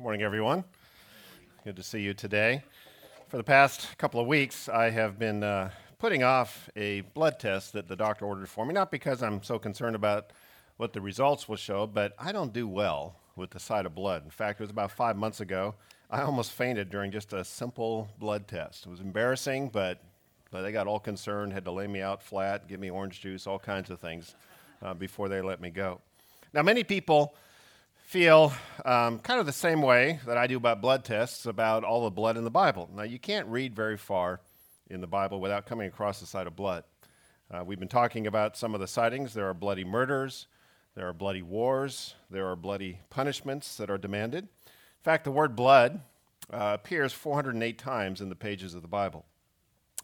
Morning, everyone. Good to see you today. For the past couple of weeks, I have been uh, putting off a blood test that the doctor ordered for me, not because I'm so concerned about what the results will show, but I don't do well with the sight of blood. In fact, it was about five months ago. I almost fainted during just a simple blood test. It was embarrassing, but, but they got all concerned, had to lay me out flat, give me orange juice, all kinds of things uh, before they let me go. Now, many people feel um, kind of the same way that I do about blood tests about all the blood in the Bible. Now, you can't read very far in the Bible without coming across the sight of blood. Uh, we've been talking about some of the sightings. There are bloody murders, there are bloody wars, there are bloody punishments that are demanded. In fact, the word blood uh, appears 408 times in the pages of the Bible.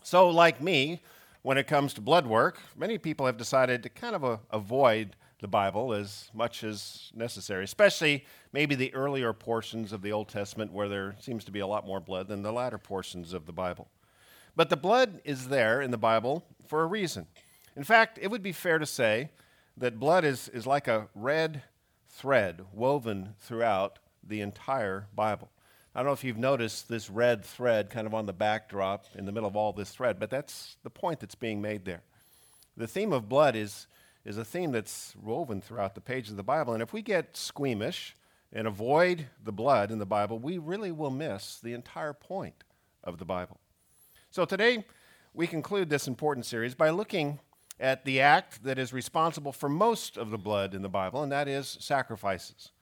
So, like me, when it comes to blood work, many people have decided to kind of uh, avoid the Bible as much as necessary, especially maybe the earlier portions of the Old Testament where there seems to be a lot more blood than the latter portions of the Bible. But the blood is there in the Bible for a reason. In fact, it would be fair to say that blood is, is like a red thread woven throughout the entire Bible. I don't know if you've noticed this red thread kind of on the backdrop in the middle of all this thread, but that's the point that's being made there. The theme of blood is is a theme that's woven throughout the pages of the Bible. And if we get squeamish and avoid the blood in the Bible, we really will miss the entire point of the Bible. So today, we conclude this important series by looking at the act that is responsible for most of the blood in the Bible, and that is sacrifices.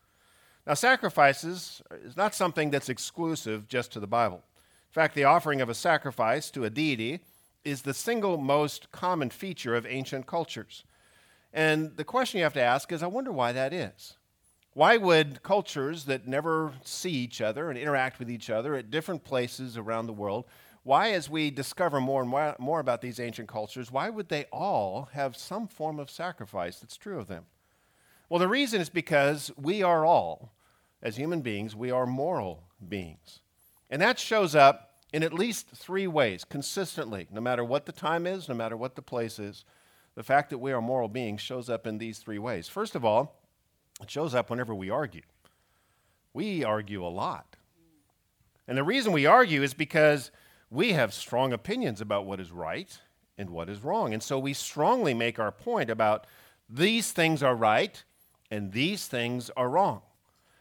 Now, sacrifices is not something that's exclusive just to the Bible. In fact, the offering of a sacrifice to a deity is the single most common feature of ancient cultures. And the question you have to ask is I wonder why that is. Why would cultures that never see each other and interact with each other at different places around the world, why, as we discover more and more, about these ancient cultures, why would they all have some form of sacrifice that's true of them? Well, the reason is because we are all, as human beings, we are moral beings. And that shows up in at least three ways consistently, no matter what the time is, no matter what the place is the fact that we are moral beings shows up in these three ways. First of all, it shows up whenever we argue. We argue a lot. And the reason we argue is because we have strong opinions about what is right and what is wrong. And so we strongly make our point about these things are right and these things are wrong.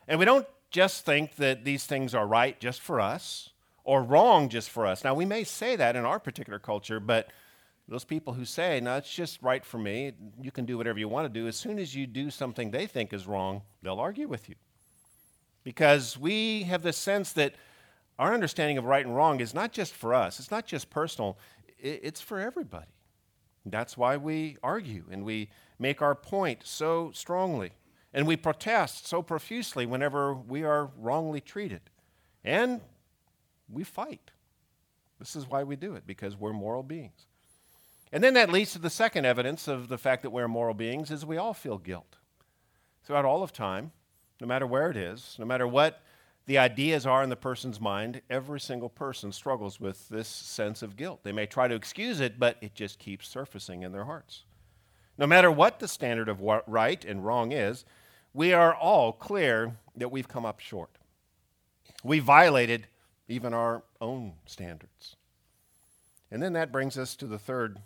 And we don't just think that these things are right just for us or wrong just for us. Now, we may say that in our particular culture, but those people who say, no, it's just right for me, you can do whatever you want to do, as soon as you do something they think is wrong, they'll argue with you. Because we have this sense that our understanding of right and wrong is not just for us, it's not just personal, it's for everybody. That's why we argue and we make our point so strongly. And we protest so profusely whenever we are wrongly treated. And we fight. This is why we do it, because we're moral beings. And then that leads to the second evidence of the fact that we're moral beings is we all feel guilt. Throughout all of time, no matter where it is, no matter what the ideas are in the person's mind, every single person struggles with this sense of guilt. They may try to excuse it, but it just keeps surfacing in their hearts. No matter what the standard of right and wrong is, we are all clear that we've come up short. We violated even our own standards. And then that brings us to the third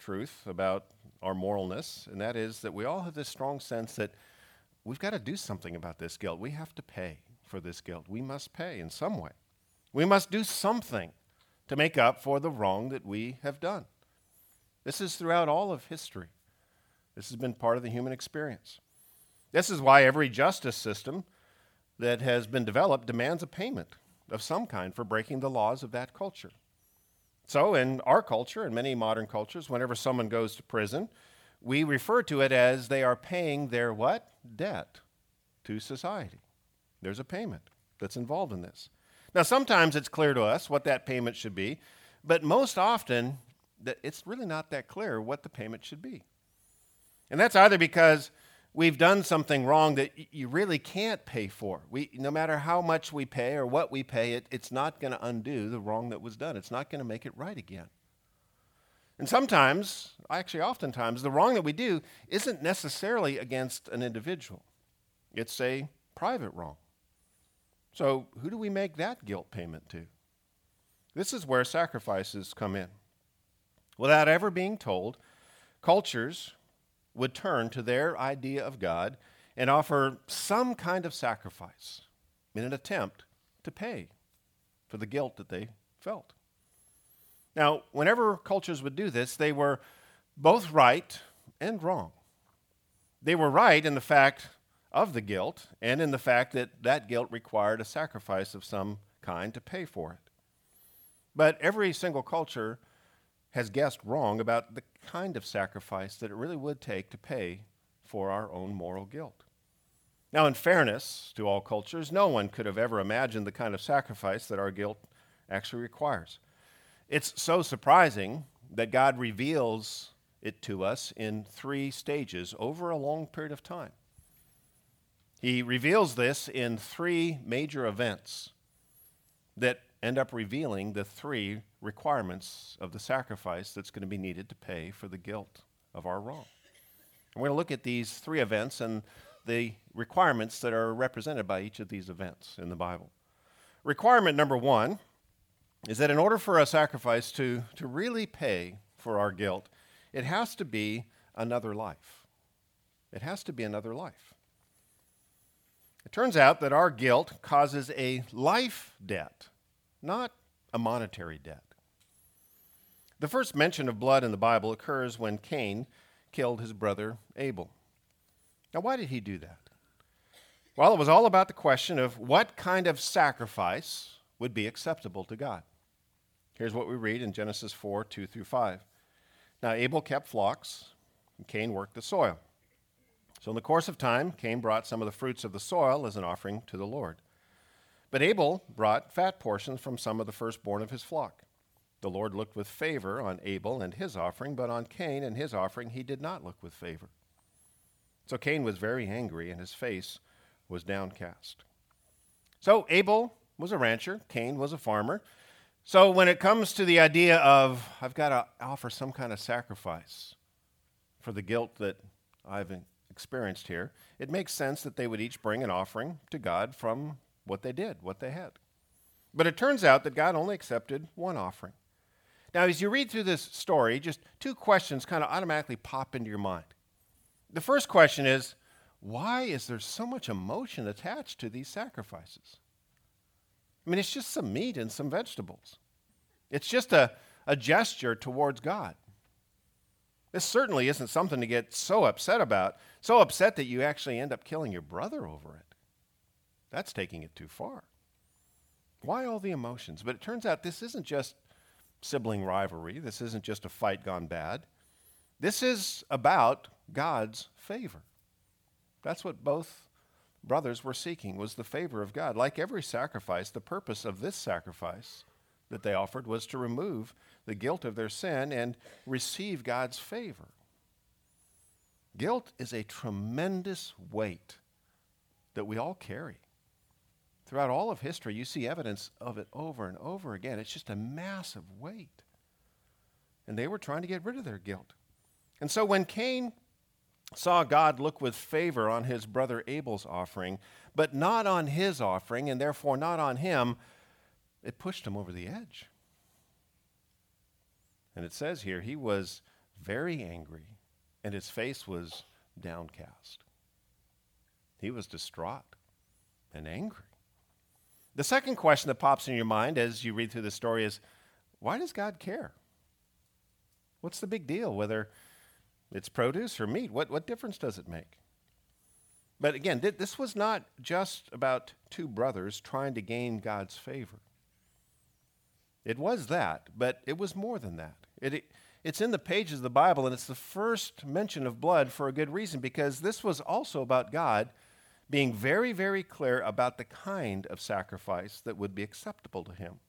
truth about our moralness, and that is that we all have this strong sense that we've got to do something about this guilt. We have to pay for this guilt. We must pay in some way. We must do something to make up for the wrong that we have done. This is throughout all of history. This has been part of the human experience. This is why every justice system that has been developed demands a payment of some kind for breaking the laws of that culture. So, in our culture and many modern cultures, whenever someone goes to prison, we refer to it as they are paying their what? Debt to society. There's a payment that's involved in this. Now, sometimes it's clear to us what that payment should be, but most often it's really not that clear what the payment should be. And that's either because we've done something wrong that you really can't pay for. We, no matter how much we pay or what we pay, it, it's not going to undo the wrong that was done. It's not going to make it right again. And sometimes, actually, oftentimes, the wrong that we do isn't necessarily against an individual, it's a private wrong. So, who do we make that guilt payment to? This is where sacrifices come in. Without ever being told, cultures would turn to their idea of God and offer some kind of sacrifice in an attempt to pay for the guilt that they felt. Now, whenever cultures would do this, they were both right and wrong. They were right in the fact of the guilt and in the fact that that guilt required a sacrifice of some kind to pay for it. But every single culture has guessed wrong about the kind of sacrifice that it really would take to pay for our own moral guilt. Now, in fairness to all cultures, no one could have ever imagined the kind of sacrifice that our guilt actually requires. It's so surprising that God reveals it to us in three stages over a long period of time. He reveals this in three major events that end up revealing the three requirements of the sacrifice that's going to be needed to pay for the guilt of our wrong. we're going to look at these three events and the requirements that are represented by each of these events in the Bible. Requirement number one is that in order for a sacrifice to, to really pay for our guilt, it has to be another life. It has to be another life. It turns out that our guilt causes a life debt, not a monetary debt. The first mention of blood in the Bible occurs when Cain killed his brother Abel. Now, why did he do that? Well, it was all about the question of what kind of sacrifice would be acceptable to God. Here's what we read in Genesis 4 2 through 5. Now, Abel kept flocks, and Cain worked the soil. So, in the course of time, Cain brought some of the fruits of the soil as an offering to the Lord. But Abel brought fat portions from some of the firstborn of his flock. The Lord looked with favor on Abel and his offering, but on Cain and his offering he did not look with favor. So Cain was very angry, and his face was downcast. So Abel was a rancher, Cain was a farmer. So when it comes to the idea of, I've got to offer some kind of sacrifice for the guilt that I've experienced here, it makes sense that they would each bring an offering to God from what they did, what they had. But it turns out that God only accepted one offering. Now, as you read through this story, just two questions kind of automatically pop into your mind. The first question is why is there so much emotion attached to these sacrifices? I mean, it's just some meat and some vegetables, it's just a, a gesture towards God. This certainly isn't something to get so upset about, so upset that you actually end up killing your brother over it. That's taking it too far. Why all the emotions? But it turns out this isn't just sibling rivalry, this isn't just a fight gone bad. This is about God's favor. That's what both brothers were seeking was the favor of God. Like every sacrifice, the purpose of this sacrifice that they offered was to remove the guilt of their sin and receive God's favor. Guilt is a tremendous weight that we all carry. Throughout all of history, you see evidence of it over and over again. It's just a massive weight. And they were trying to get rid of their guilt. And so when Cain saw God look with favor on his brother Abel's offering, but not on his offering, and therefore not on him, it pushed him over the edge. And it says here, he was very angry, and his face was downcast. He was distraught and angry. The second question that pops in your mind as you read through the story is why does God care? What's the big deal whether it's produce or meat? What, what difference does it make? But again, th- this was not just about two brothers trying to gain God's favor. It was that, but it was more than that. It, it, it's in the pages of the Bible, and it's the first mention of blood for a good reason, because this was also about God being very, very clear about the kind of sacrifice that would be acceptable to him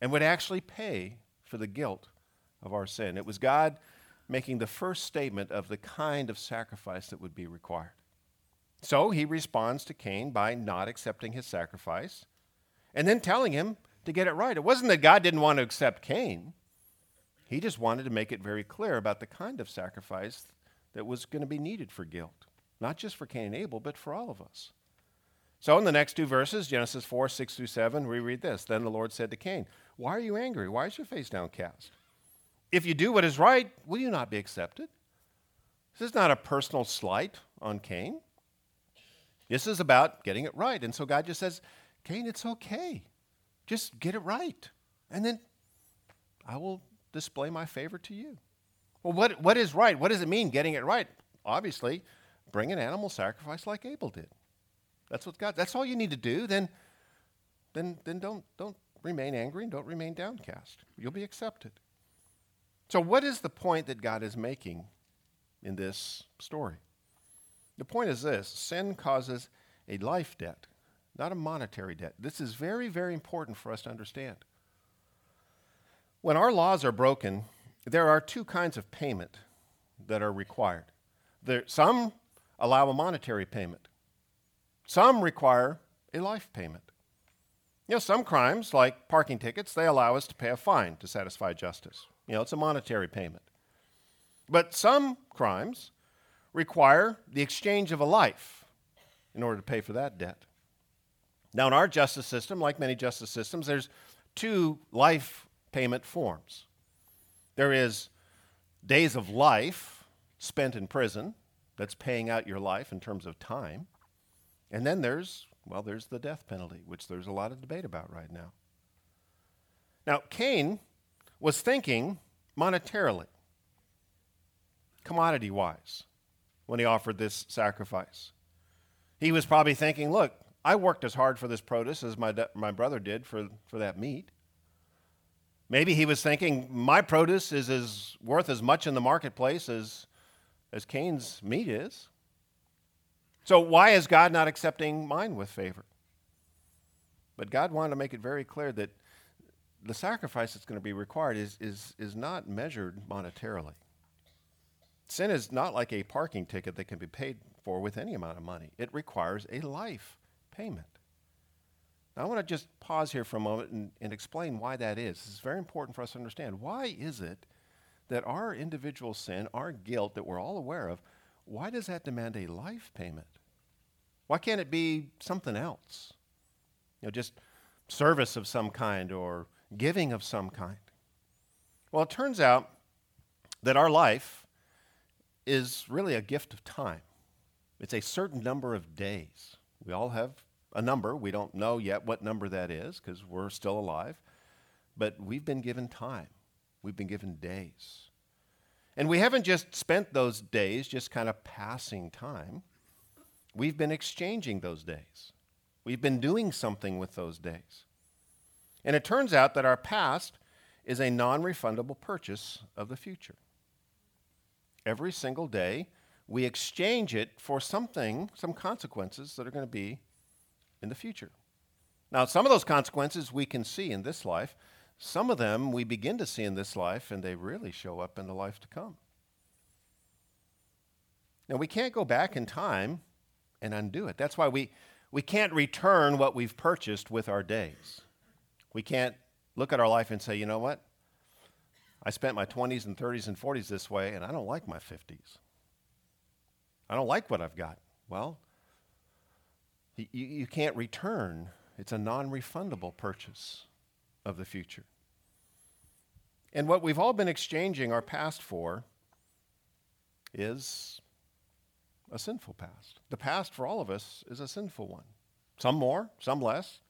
and would actually pay for the guilt of our sin. It was God making the first statement of the kind of sacrifice that would be required. So he responds to Cain by not accepting his sacrifice and then telling him to get it right. It wasn't that God didn't want to accept Cain, he just wanted to make it very clear about the kind of sacrifice that was going to be needed for guilt not just for Cain and Abel, but for all of us. So in the next two verses, Genesis 4, 6 through 7, we read this. Then the Lord said to Cain, Why are you angry? Why is your face downcast? If you do what is right, will you not be accepted? This is not a personal slight on Cain. This is about getting it right. And so God just says, Cain, it's okay. Just get it right. And then I will display my favor to you. Well, what, what is right? What does it mean, getting it right? Obviously, bring an animal sacrifice like Abel did. That's what God, that's all you need to do. Then, then, then don't, don't remain angry and don't remain downcast. You'll be accepted. So, what is the point that God is making in this story? The point is this sin causes a life debt, not a monetary debt. This is very, very important for us to understand. When our laws are broken, there are two kinds of payment that are required. There, some allow a monetary payment, some require a life payment. You know, some crimes, like parking tickets, they allow us to pay a fine to satisfy justice. You know, it's a monetary payment. But some crimes require the exchange of a life in order to pay for that debt. Now, in our justice system, like many justice systems, there's two life payment forms. There is days of life spent in prison, that's paying out your life in terms of time. And then there's, well, there's the death penalty, which there's a lot of debate about right now. Now, Cain was thinking monetarily, commodity wise, when he offered this sacrifice. He was probably thinking, look, I worked as hard for this produce as my, de- my brother did for, for that meat. Maybe he was thinking, my produce is as worth as much in the marketplace as, as Cain's meat is. So why is God not accepting mine with favor? But God wanted to make it very clear that the sacrifice that's going to be required is, is, is not measured monetarily. Sin is not like a parking ticket that can be paid for with any amount of money. It requires a life payment. Now, I want to just pause here for a moment and, and explain why that is. Is very important for us to understand. Why is it that our individual sin, our guilt that we're all aware of, why does that demand a life payment? Why can't it be something else? You know, just service of some kind or giving of some kind. Well, it turns out that our life is really a gift of time. It's a certain number of days. We all have a number. We don't know yet what number that is because we're still alive. But we've been given time, we've been given days. And we haven't just spent those days just kind of passing time. We've been exchanging those days. We've been doing something with those days. And it turns out that our past is a non refundable purchase of the future. Every single day, we exchange it for something, some consequences that are going to be in the future. Now, some of those consequences we can see in this life. Some of them we begin to see in this life, and they really show up in the life to come. Now, we can't go back in time and undo it. That's why we, we can't return what we've purchased with our days. We can't look at our life and say, you know what? I spent my 20s and 30s and 40s this way, and I don't like my 50s. I don't like what I've got. Well, you, you can't return. It's a non refundable purchase of the future. And what we've all been exchanging our past for is a sinful past. The past for all of us is a sinful one. Some more, some less.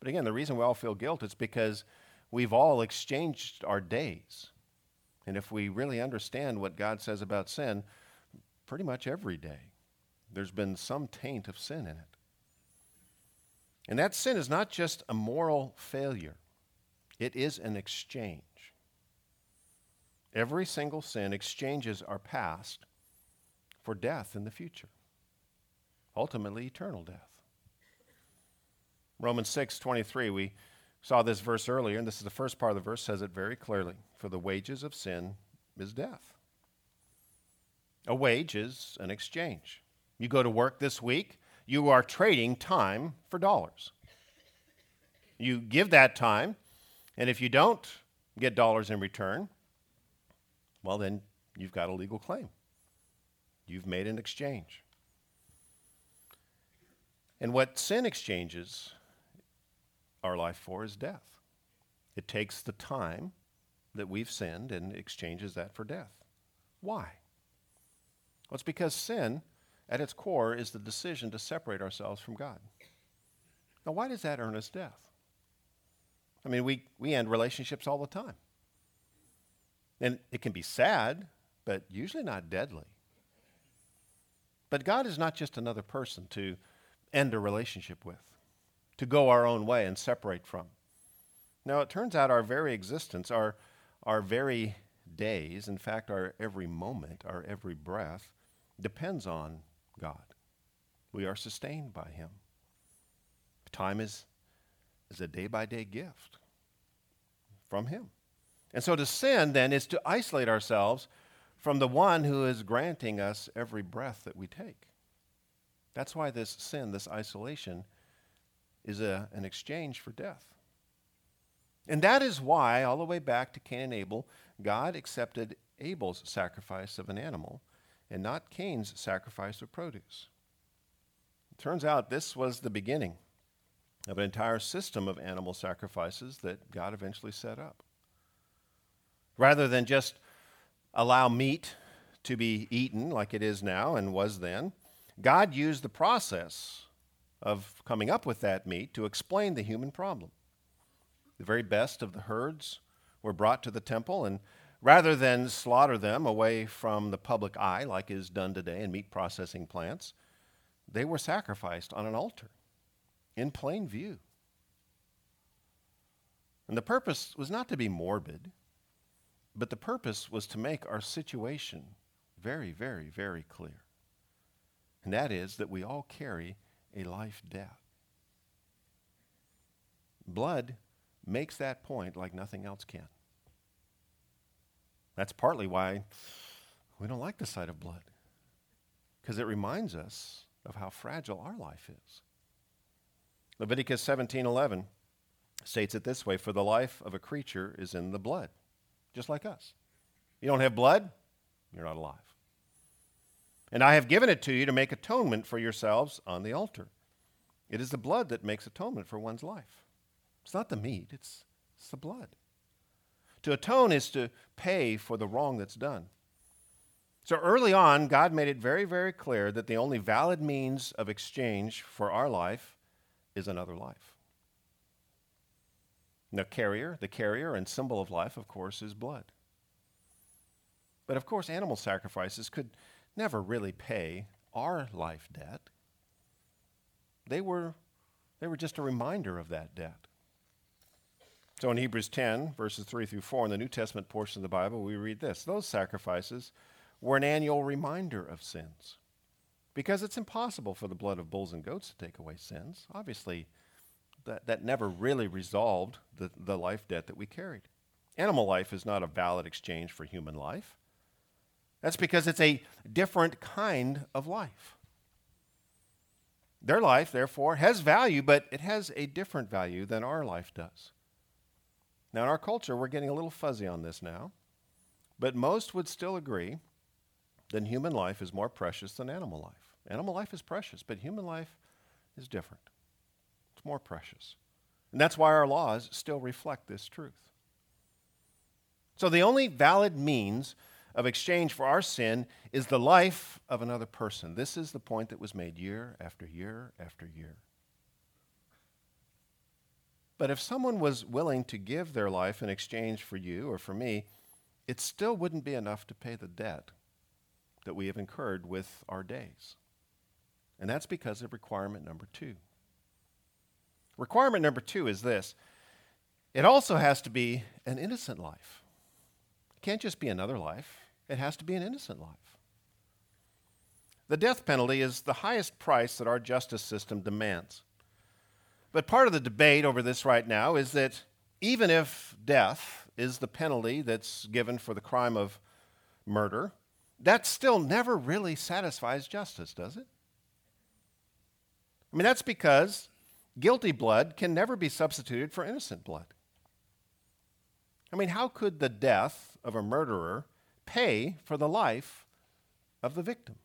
But again, the reason we all feel guilt is because we've all exchanged our days. And if we really understand what God says about sin, pretty much every day there's been some taint of sin in it. And that sin is not just a moral failure, it is an exchange. Every single sin exchanges our past for death in the future, ultimately, eternal death. Romans 6 23, we saw this verse earlier, and this is the first part of the verse, says it very clearly. For the wages of sin is death. A wage is an exchange. You go to work this week, you are trading time for dollars. You give that time, and if you don't get dollars in return, well, then you've got a legal claim. You've made an exchange. And what sin exchanges our life for is death. It takes the time that we've sinned and exchanges that for death. Why? Well, it's because sin, at its core, is the decision to separate ourselves from God. Now, why does that earn us death? I mean, we, we end relationships all the time. And it can be sad, but usually not deadly. But God is not just another person to end a relationship with, to go our own way and separate from. Now, it turns out our very existence, our, our very days, in fact, our every moment, our every breath, depends on God. We are sustained by Him. Time is, is a day by day gift from Him. And so to sin, then, is to isolate ourselves from the one who is granting us every breath that we take. That's why this sin, this isolation, is a, an exchange for death. And that is why, all the way back to Cain and Abel, God accepted Abel's sacrifice of an animal and not Cain's sacrifice of produce. It turns out this was the beginning of an entire system of animal sacrifices that God eventually set up. Rather than just allow meat to be eaten like it is now and was then, God used the process of coming up with that meat to explain the human problem. The very best of the herds were brought to the temple, and rather than slaughter them away from the public eye, like is done today in meat processing plants, they were sacrificed on an altar in plain view. And the purpose was not to be morbid, but the purpose was to make our situation very, very, very clear. And that is that we all carry a life debt. Blood makes that point like nothing else can. That's partly why we don't like the sight of blood, because it reminds us of how fragile our life is. Leviticus 17:11 states it this way, for the life of a creature is in the blood, just like us. You don't have blood, you're not alive. And I have given it to you to make atonement for yourselves on the altar. It is the blood that makes atonement for one's life. It's not the meat, it's, it's the blood. To atone is to pay for the wrong that's done. So early on, God made it very, very clear that the only valid means of exchange for our life is another life. The carrier, the carrier and symbol of life, of course, is blood. But of course, animal sacrifices could never really pay our life debt. They were, they were just a reminder of that debt. So in Hebrews 10, verses 3 through 4, in the New Testament portion of the Bible, we read this Those sacrifices were an annual reminder of sins. Because it's impossible for the blood of bulls and goats to take away sins. Obviously, that, that never really resolved the, the life debt that we carried. Animal life is not a valid exchange for human life. That's because it's a different kind of life. Their life, therefore, has value, but it has a different value than our life does. Now, in our culture, we're getting a little fuzzy on this now, but most would still agree that human life is more precious than animal life. Animal life is precious, but human life is different. It's more precious. And that's why our laws still reflect this truth. So, the only valid means of exchange for our sin is the life of another person. This is the point that was made year after year after year. But if someone was willing to give their life in exchange for you or for me, it still wouldn't be enough to pay the debt that we have incurred with our days. And that's because of requirement number two. Requirement number two is this it also has to be an innocent life. It can't just be another life, it has to be an innocent life. The death penalty is the highest price that our justice system demands. But part of the debate over this right now is that even if death is the penalty that's given for the crime of murder, that still never really satisfies justice, does it? I mean, that's because guilty blood can never be substituted for innocent blood. I mean, how could the death of a murderer pay for the life of the victim?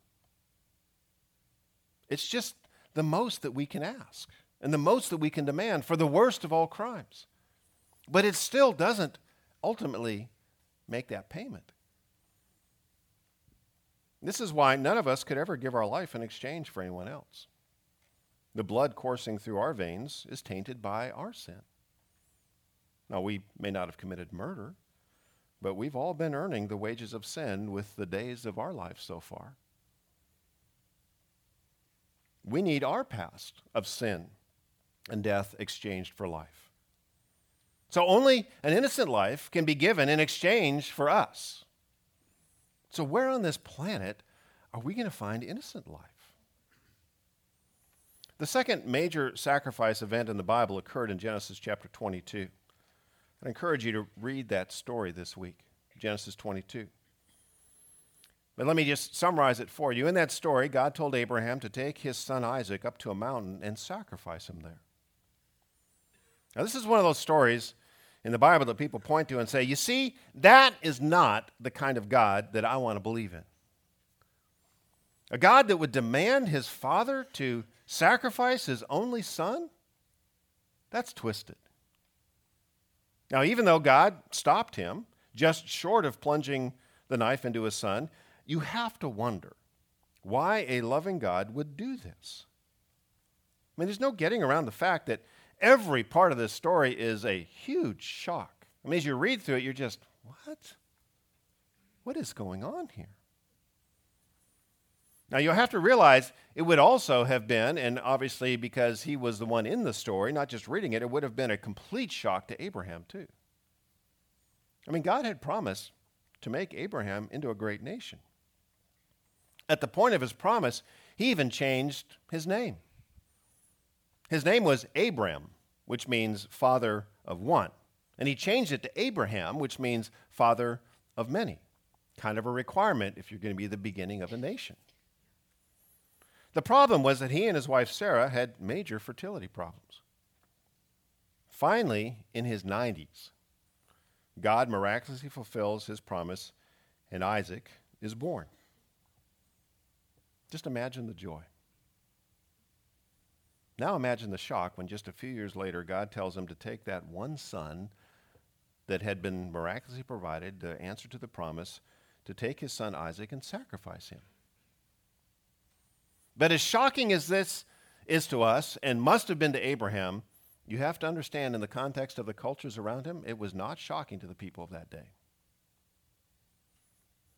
It's just the most that we can ask and the most that we can demand for the worst of all crimes. But it still doesn't ultimately make that payment. This is why none of us could ever give our life in exchange for anyone else. The blood coursing through our veins is tainted by our sin. Now, we may not have committed murder, but we've all been earning the wages of sin with the days of our life so far. We need our past of sin and death exchanged for life. So only an innocent life can be given in exchange for us. So, where on this planet are we going to find innocent life? The second major sacrifice event in the Bible occurred in Genesis chapter 22. I encourage you to read that story this week, Genesis 22. But let me just summarize it for you. In that story, God told Abraham to take his son Isaac up to a mountain and sacrifice him there. Now, this is one of those stories in the Bible that people point to and say, you see, that is not the kind of God that I want to believe in. A God that would demand his father to sacrifice his only son? That's twisted. Now, even though God stopped him, just short of plunging the knife into his son, you have to wonder why a loving God would do this. I mean, there's no getting around the fact that every part of this story is a huge shock. I mean, as you read through it, you're just, what? What is going on here? Now, you'll have to realize it would also have been, and obviously because he was the one in the story, not just reading it, it would have been a complete shock to Abraham, too. I mean, God had promised to make Abraham into a great nation. At the point of his promise, he even changed his name. His name was Abram, which means father of one. And he changed it to Abraham, which means father of many. Kind of a requirement if you're going to be the beginning of a nation. The problem was that he and his wife Sarah had major fertility problems. Finally, in his 90s, God miraculously fulfills his promise, and Isaac is born. Just imagine the joy. Now imagine the shock when just a few years later God tells him to take that one son that had been miraculously provided, the answer to the promise, to take his son Isaac and sacrifice him. But as shocking as this is to us and must have been to Abraham, you have to understand in the context of the cultures around him, it was not shocking to the people of that day.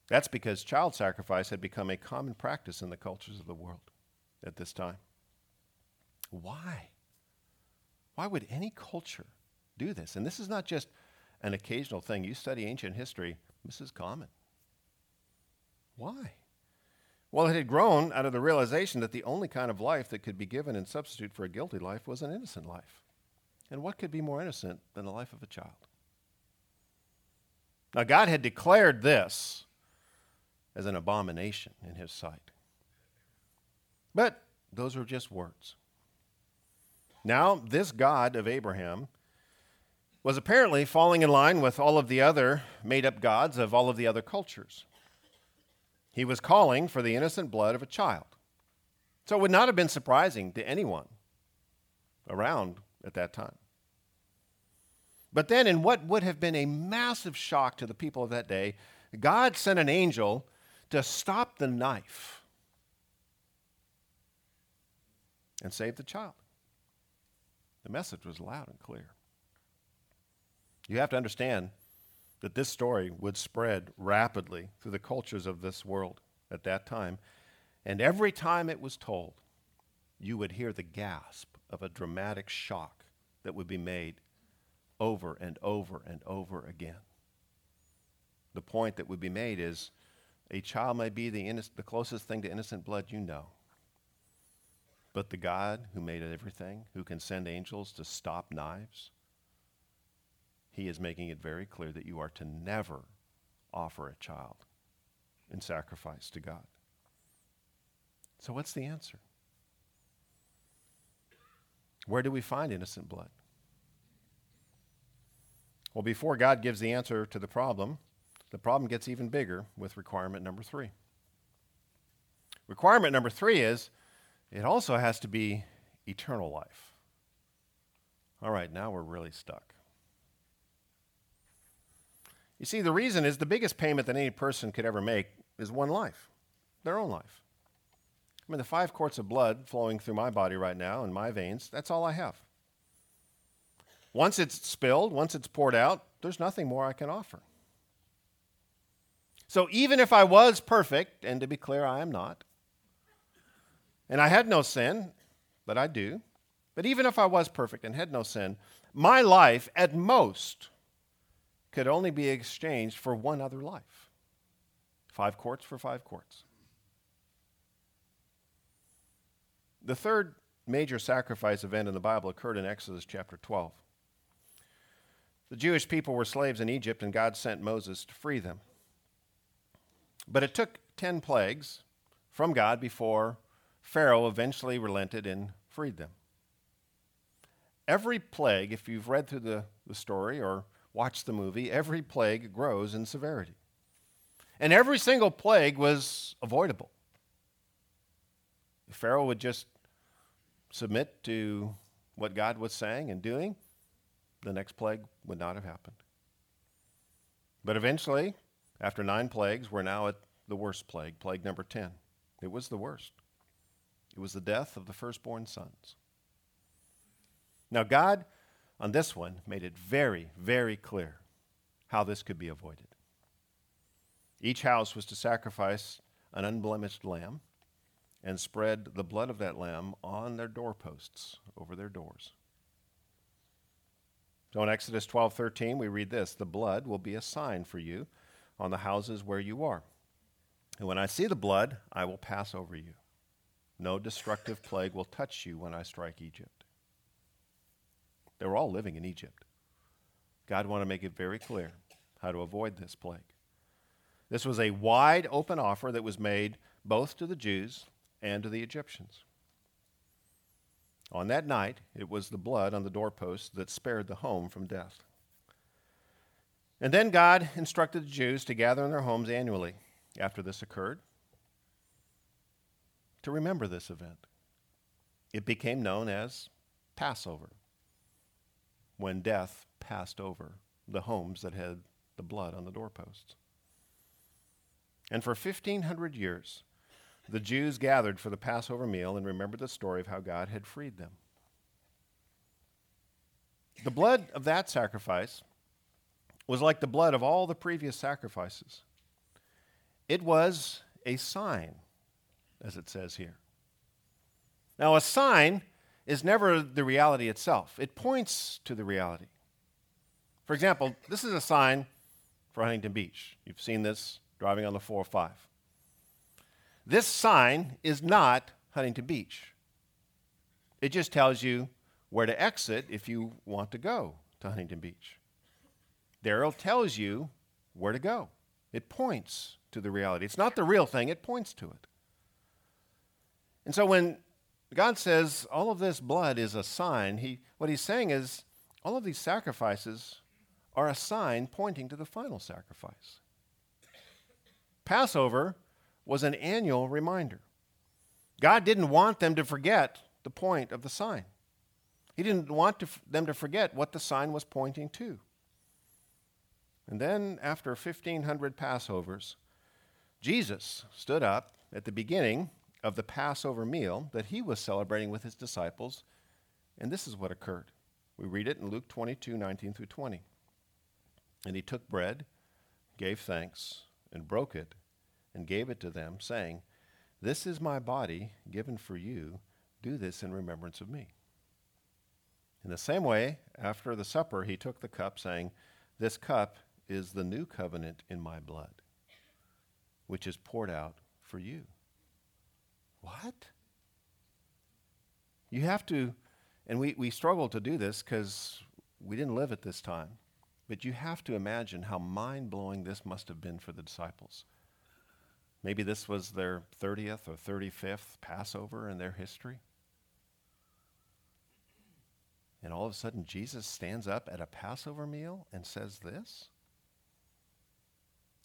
That's because child sacrifice had become a common practice in the cultures of the world at this time. Why? Why would any culture do this? And this is not just an occasional thing. You study ancient history, this is common. Why? Well, it had grown out of the realization that the only kind of life that could be given in substitute for a guilty life was an innocent life. And what could be more innocent than the life of a child? Now, God had declared this as an abomination in his sight. But those were just words. Now, this God of Abraham was apparently falling in line with all of the other made up gods of all of the other cultures. He was calling for the innocent blood of a child. So it would not have been surprising to anyone around at that time. But then, in what would have been a massive shock to the people of that day, God sent an angel to stop the knife and save the child. The message was loud and clear. You have to understand that this story would spread rapidly through the cultures of this world at that time. And every time it was told, you would hear the gasp of a dramatic shock that would be made over and over and over again. The point that would be made is a child may be the, the closest thing to innocent blood you know. But the God who made everything, who can send angels to stop knives, he is making it very clear that you are to never offer a child in sacrifice to God. So, what's the answer? Where do we find innocent blood? Well, before God gives the answer to the problem, the problem gets even bigger with requirement number three. Requirement number three is it also has to be eternal life. All right, now we're really stuck. You see, the reason is the biggest payment that any person could ever make is one life, their own life. I mean, the five quarts of blood flowing through my body right now in my veins, that's all I have. Once it's spilled, once it's poured out, there's nothing more I can offer. So even if I was perfect, and to be clear, I am not, and I had no sin, but I do, but even if I was perfect and had no sin, my life at most could only be exchanged for one other life. Five quarts for five quarts. The third major sacrifice event in the Bible occurred in Exodus chapter 12. The Jewish people were slaves in Egypt, and God sent Moses to free them. But it took 10 plagues from God before Pharaoh eventually relented and freed them. Every plague, if you've read through the, the story or watched the movie, every plague grows in severity. And every single plague was avoidable. Pharaoh would just submit to what God was saying and doing, the next plague would not have happened. But eventually, after nine plagues, we're now at the worst plague, plague number 10. It was the worst. It was the death of the firstborn sons. Now, God, on this one, made it very, very clear how this could be avoided. Each house was to sacrifice an unblemished lamb and spread the blood of that lamb on their doorposts over their doors. So in Exodus 12:13 we read this, the blood will be a sign for you on the houses where you are. And when I see the blood, I will pass over you. No destructive plague will touch you when I strike Egypt. They were all living in Egypt. God wanted to make it very clear how to avoid this plague. This was a wide open offer that was made both to the Jews and to the Egyptians. On that night, it was the blood on the doorpost that spared the home from death. And then God instructed the Jews to gather in their homes annually after this occurred to remember this event. It became known as Passover, when death passed over the homes that had the blood on the doorposts. And for 1,500 years, the Jews gathered for the Passover meal and remembered the story of how God had freed them. The blood of that sacrifice was like the blood of all the previous sacrifices. It was a sign, as it says here. Now, a sign is never the reality itself, it points to the reality. For example, this is a sign for Huntington Beach. You've seen this driving on the 405. This sign is not Huntington Beach. It just tells you where to exit if you want to go to Huntington Beach. Darrell tells you where to go. It points to the reality. It's not the real thing, it points to it. And so when God says all of this blood is a sign, he, what he's saying is all of these sacrifices are a sign pointing to the final sacrifice. Passover was an annual reminder. God didn't want them to forget the point of the sign. He didn't want to, them to forget what the sign was pointing to. And then, after 1,500 Passovers, Jesus stood up at the beginning of the Passover meal that he was celebrating with his disciples, and this is what occurred. We read it in Luke 22 19 through 20. And he took bread, gave thanks, and broke it and gave it to them, saying, This is my body given for you. Do this in remembrance of me. In the same way, after the supper, he took the cup, saying, This cup is the new covenant in my blood, which is poured out for you. What? You have to, and we, we struggle to do this because we didn't live at this time, but you have to imagine how mind blowing this must have been for the disciples. Maybe this was their 30th or 35th Passover in their history. And all of a sudden, Jesus stands up at a Passover meal and says this?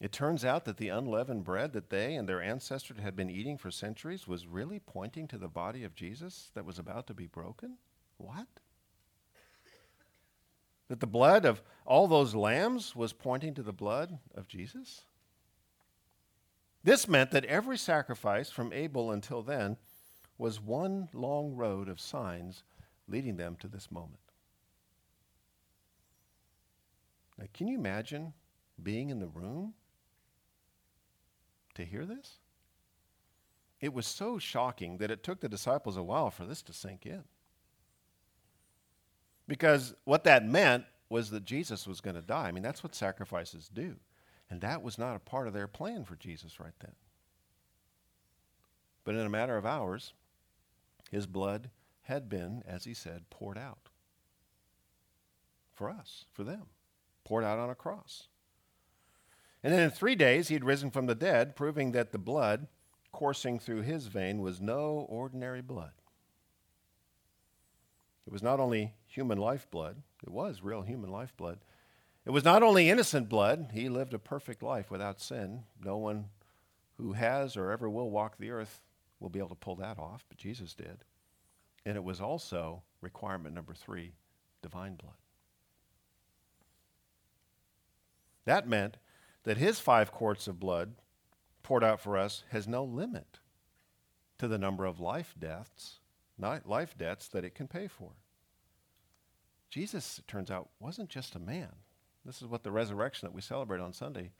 It turns out that the unleavened bread that they and their ancestors had been eating for centuries was really pointing to the body of Jesus that was about to be broken? What? That the blood of all those lambs was pointing to the blood of Jesus? This meant that every sacrifice from Abel until then was one long road of signs leading them to this moment. Now, can you imagine being in the room to hear this? It was so shocking that it took the disciples a while for this to sink in. Because what that meant was that Jesus was going to die. I mean, that's what sacrifices do. And that was not a part of their plan for Jesus right then. But in a matter of hours, his blood had been, as he said, poured out for us, for them, poured out on a cross. And then in three days he had risen from the dead, proving that the blood coursing through his vein was no ordinary blood. It was not only human lifeblood, it was real human lifeblood. It was not only innocent blood, he lived a perfect life without sin. No one who has or ever will walk the earth will be able to pull that off, but Jesus did. And it was also requirement number three divine blood. That meant that his five quarts of blood poured out for us has no limit to the number of life deaths, life debts that it can pay for. Jesus, it turns out, wasn't just a man. This is what the resurrection that we celebrate on Sunday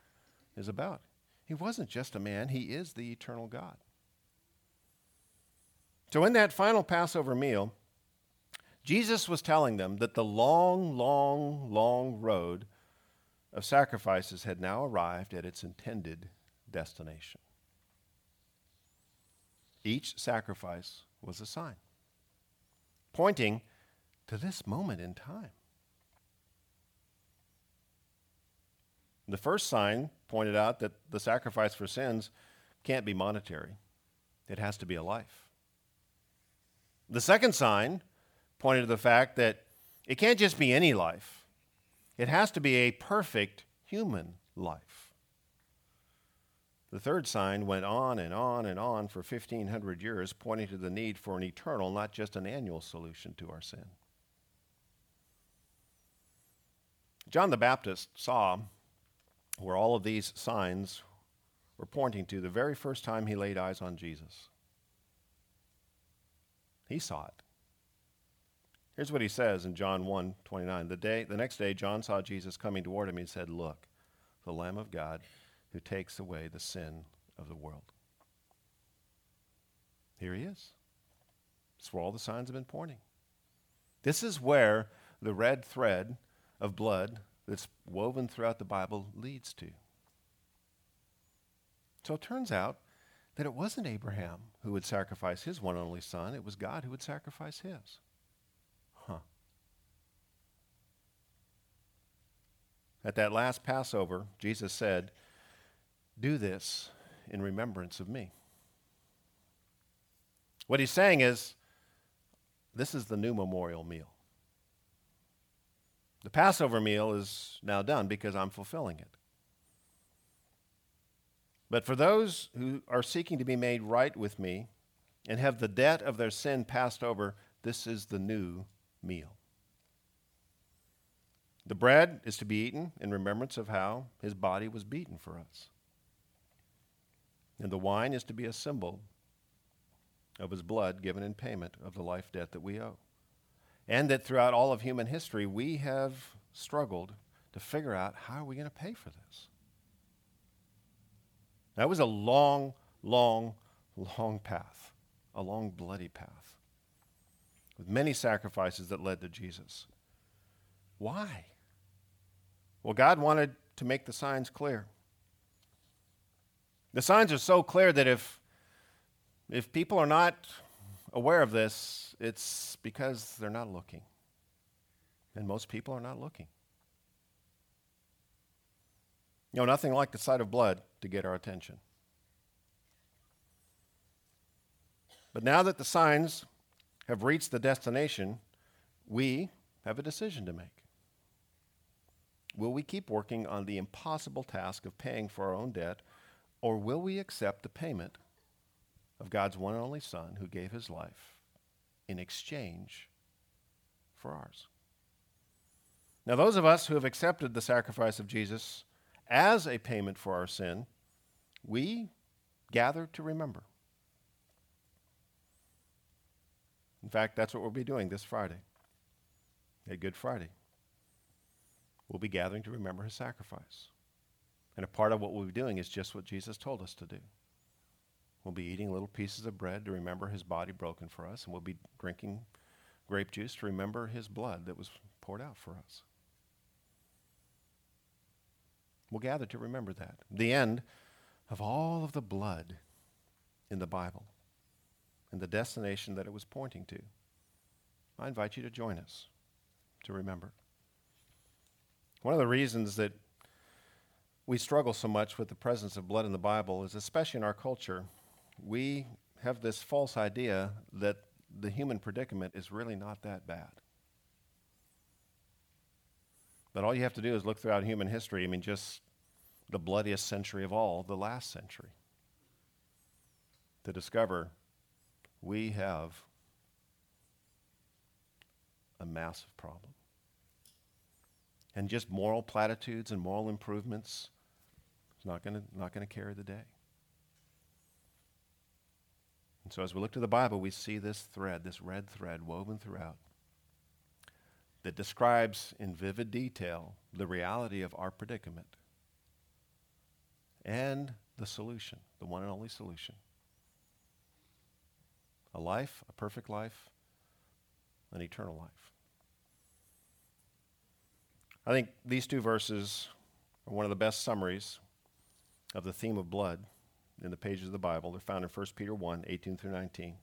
is about. He wasn't just a man, he is the eternal God. So, in that final Passover meal, Jesus was telling them that the long, long, long road of sacrifices had now arrived at its intended destination. Each sacrifice was a sign, pointing to this moment in time. The first sign pointed out that the sacrifice for sins can't be monetary, it has to be a life. The second sign pointed to the fact that it can't just be any life it has to be a perfect human life. The third sign went on and on and on for 1,500 years, pointing to the need for an eternal, not just an annual solution to our sin. John the Baptist saw where all of these signs were pointing to the very first time he laid eyes on Jesus. He saw it. Here's what he says in John 1 29. The, day, the next day, John saw Jesus coming toward him and said, Look, the Lamb of God who takes away the sin of the world. Here he is. It's where all the signs have been pointing. This is where the red thread of blood that's woven throughout the Bible leads to. So it turns out that it wasn't Abraham who would sacrifice his one only son, it was God who would sacrifice his. At that last Passover, Jesus said, Do this in remembrance of me. What he's saying is, this is the new memorial meal. The Passover meal is now done because I'm fulfilling it. But for those who are seeking to be made right with me and have the debt of their sin passed over, this is the new meal. The bread is to be eaten in remembrance of how his body was beaten for us. And the wine is to be a symbol of his blood given in payment of the life debt that we owe. And that throughout all of human history, we have struggled to figure out how are we going to pay for this? That was a long, long, long path, a long, bloody path, with many sacrifices that led to Jesus. Why? Well, God wanted to make the signs clear. The signs are so clear that if, if people are not aware of this, it's because they're not looking. And most people are not looking. You know, nothing like the sight of blood to get our attention. But now that the signs have reached the destination, we have a decision to make. Will we keep working on the impossible task of paying for our own debt, or will we accept the payment of God's one and only Son who gave his life in exchange for ours? Now, those of us who have accepted the sacrifice of Jesus as a payment for our sin, we gather to remember. In fact, that's what we'll be doing this Friday, a Good Friday. We'll be gathering to remember his sacrifice. And a part of what we'll be doing is just what Jesus told us to do. We'll be eating little pieces of bread to remember his body broken for us, and we'll be drinking grape juice to remember his blood that was poured out for us. We'll gather to remember that. The end of all of the blood in the Bible and the destination that it was pointing to. I invite you to join us to remember. One of the reasons that we struggle so much with the presence of blood in the Bible is, especially in our culture, we have this false idea that the human predicament is really not that bad. But all you have to do is look throughout human history. I mean, just the bloodiest century of all, the last century, to discover we have a massive problem. And just moral platitudes and moral improvements is not going to not to carry the day. And so as we look to the Bible, we see this thread, this red thread woven throughout that describes in vivid detail the reality of our predicament and the solution, the one and only solution a life, a perfect life, an eternal life. I think these two verses are one of the best summaries of the theme of blood in the pages of the Bible. They're found in 1 Peter 1 18 through 19.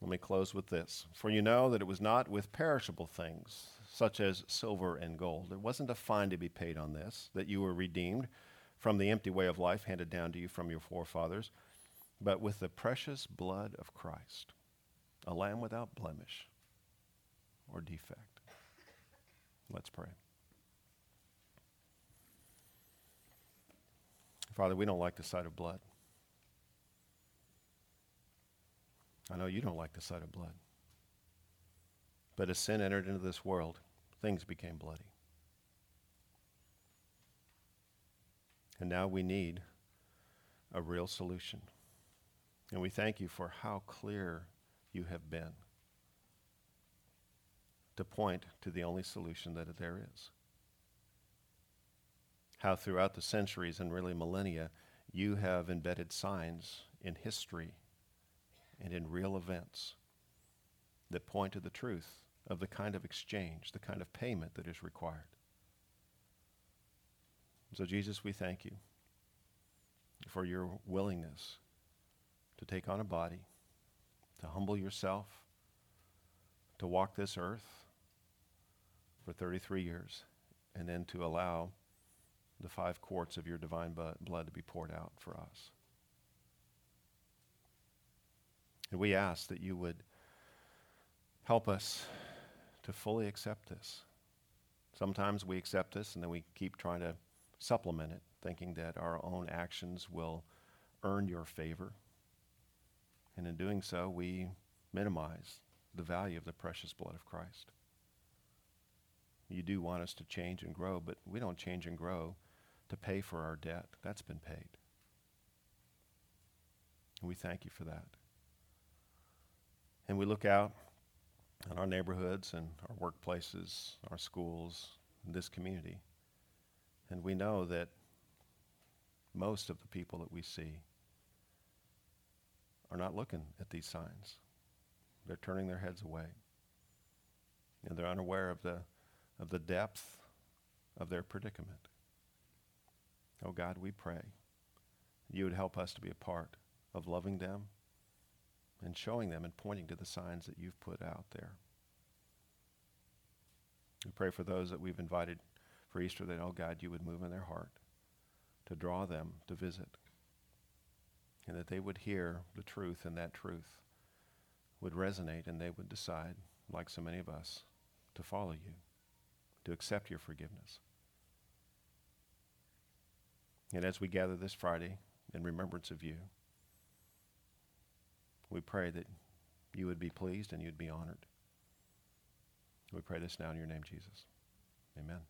Let me close with this. For you know that it was not with perishable things, such as silver and gold. It wasn't a fine to be paid on this, that you were redeemed from the empty way of life handed down to you from your forefathers but with the precious blood of Christ, a lamb without blemish or defect. Let's pray. Father, we don't like the sight of blood. I know you don't like the sight of blood. But as sin entered into this world, things became bloody. And now we need a real solution. And we thank you for how clear you have been to point to the only solution that there is. How throughout the centuries and really millennia, you have embedded signs in history and in real events that point to the truth of the kind of exchange, the kind of payment that is required. So, Jesus, we thank you for your willingness to take on a body, to humble yourself, to walk this earth for 33 years, and then to allow the five quarts of your divine blood to be poured out for us. And we ask that you would help us to fully accept this. Sometimes we accept this and then we keep trying to supplement it, thinking that our own actions will earn your favor. And in doing so, we minimize the value of the precious blood of Christ. You do want us to change and grow, but we don't change and grow to pay for our debt. That's been paid. And we thank you for that. And we look out at our neighborhoods and our workplaces, our schools, this community, and we know that most of the people that we see are not looking at these signs. They're turning their heads away. And they're unaware of the, of the depth of their predicament. Oh God, we pray you would help us to be a part of loving them and showing them and pointing to the signs that you've put out there. We pray for those that we've invited for Easter that, oh God, you would move in their heart to draw them to visit and that they would hear the truth, and that truth would resonate, and they would decide, like so many of us, to follow you. To accept your forgiveness. And as we gather this Friday in remembrance of you, we pray that you would be pleased and you'd be honored. We pray this now in your name, Jesus. Amen.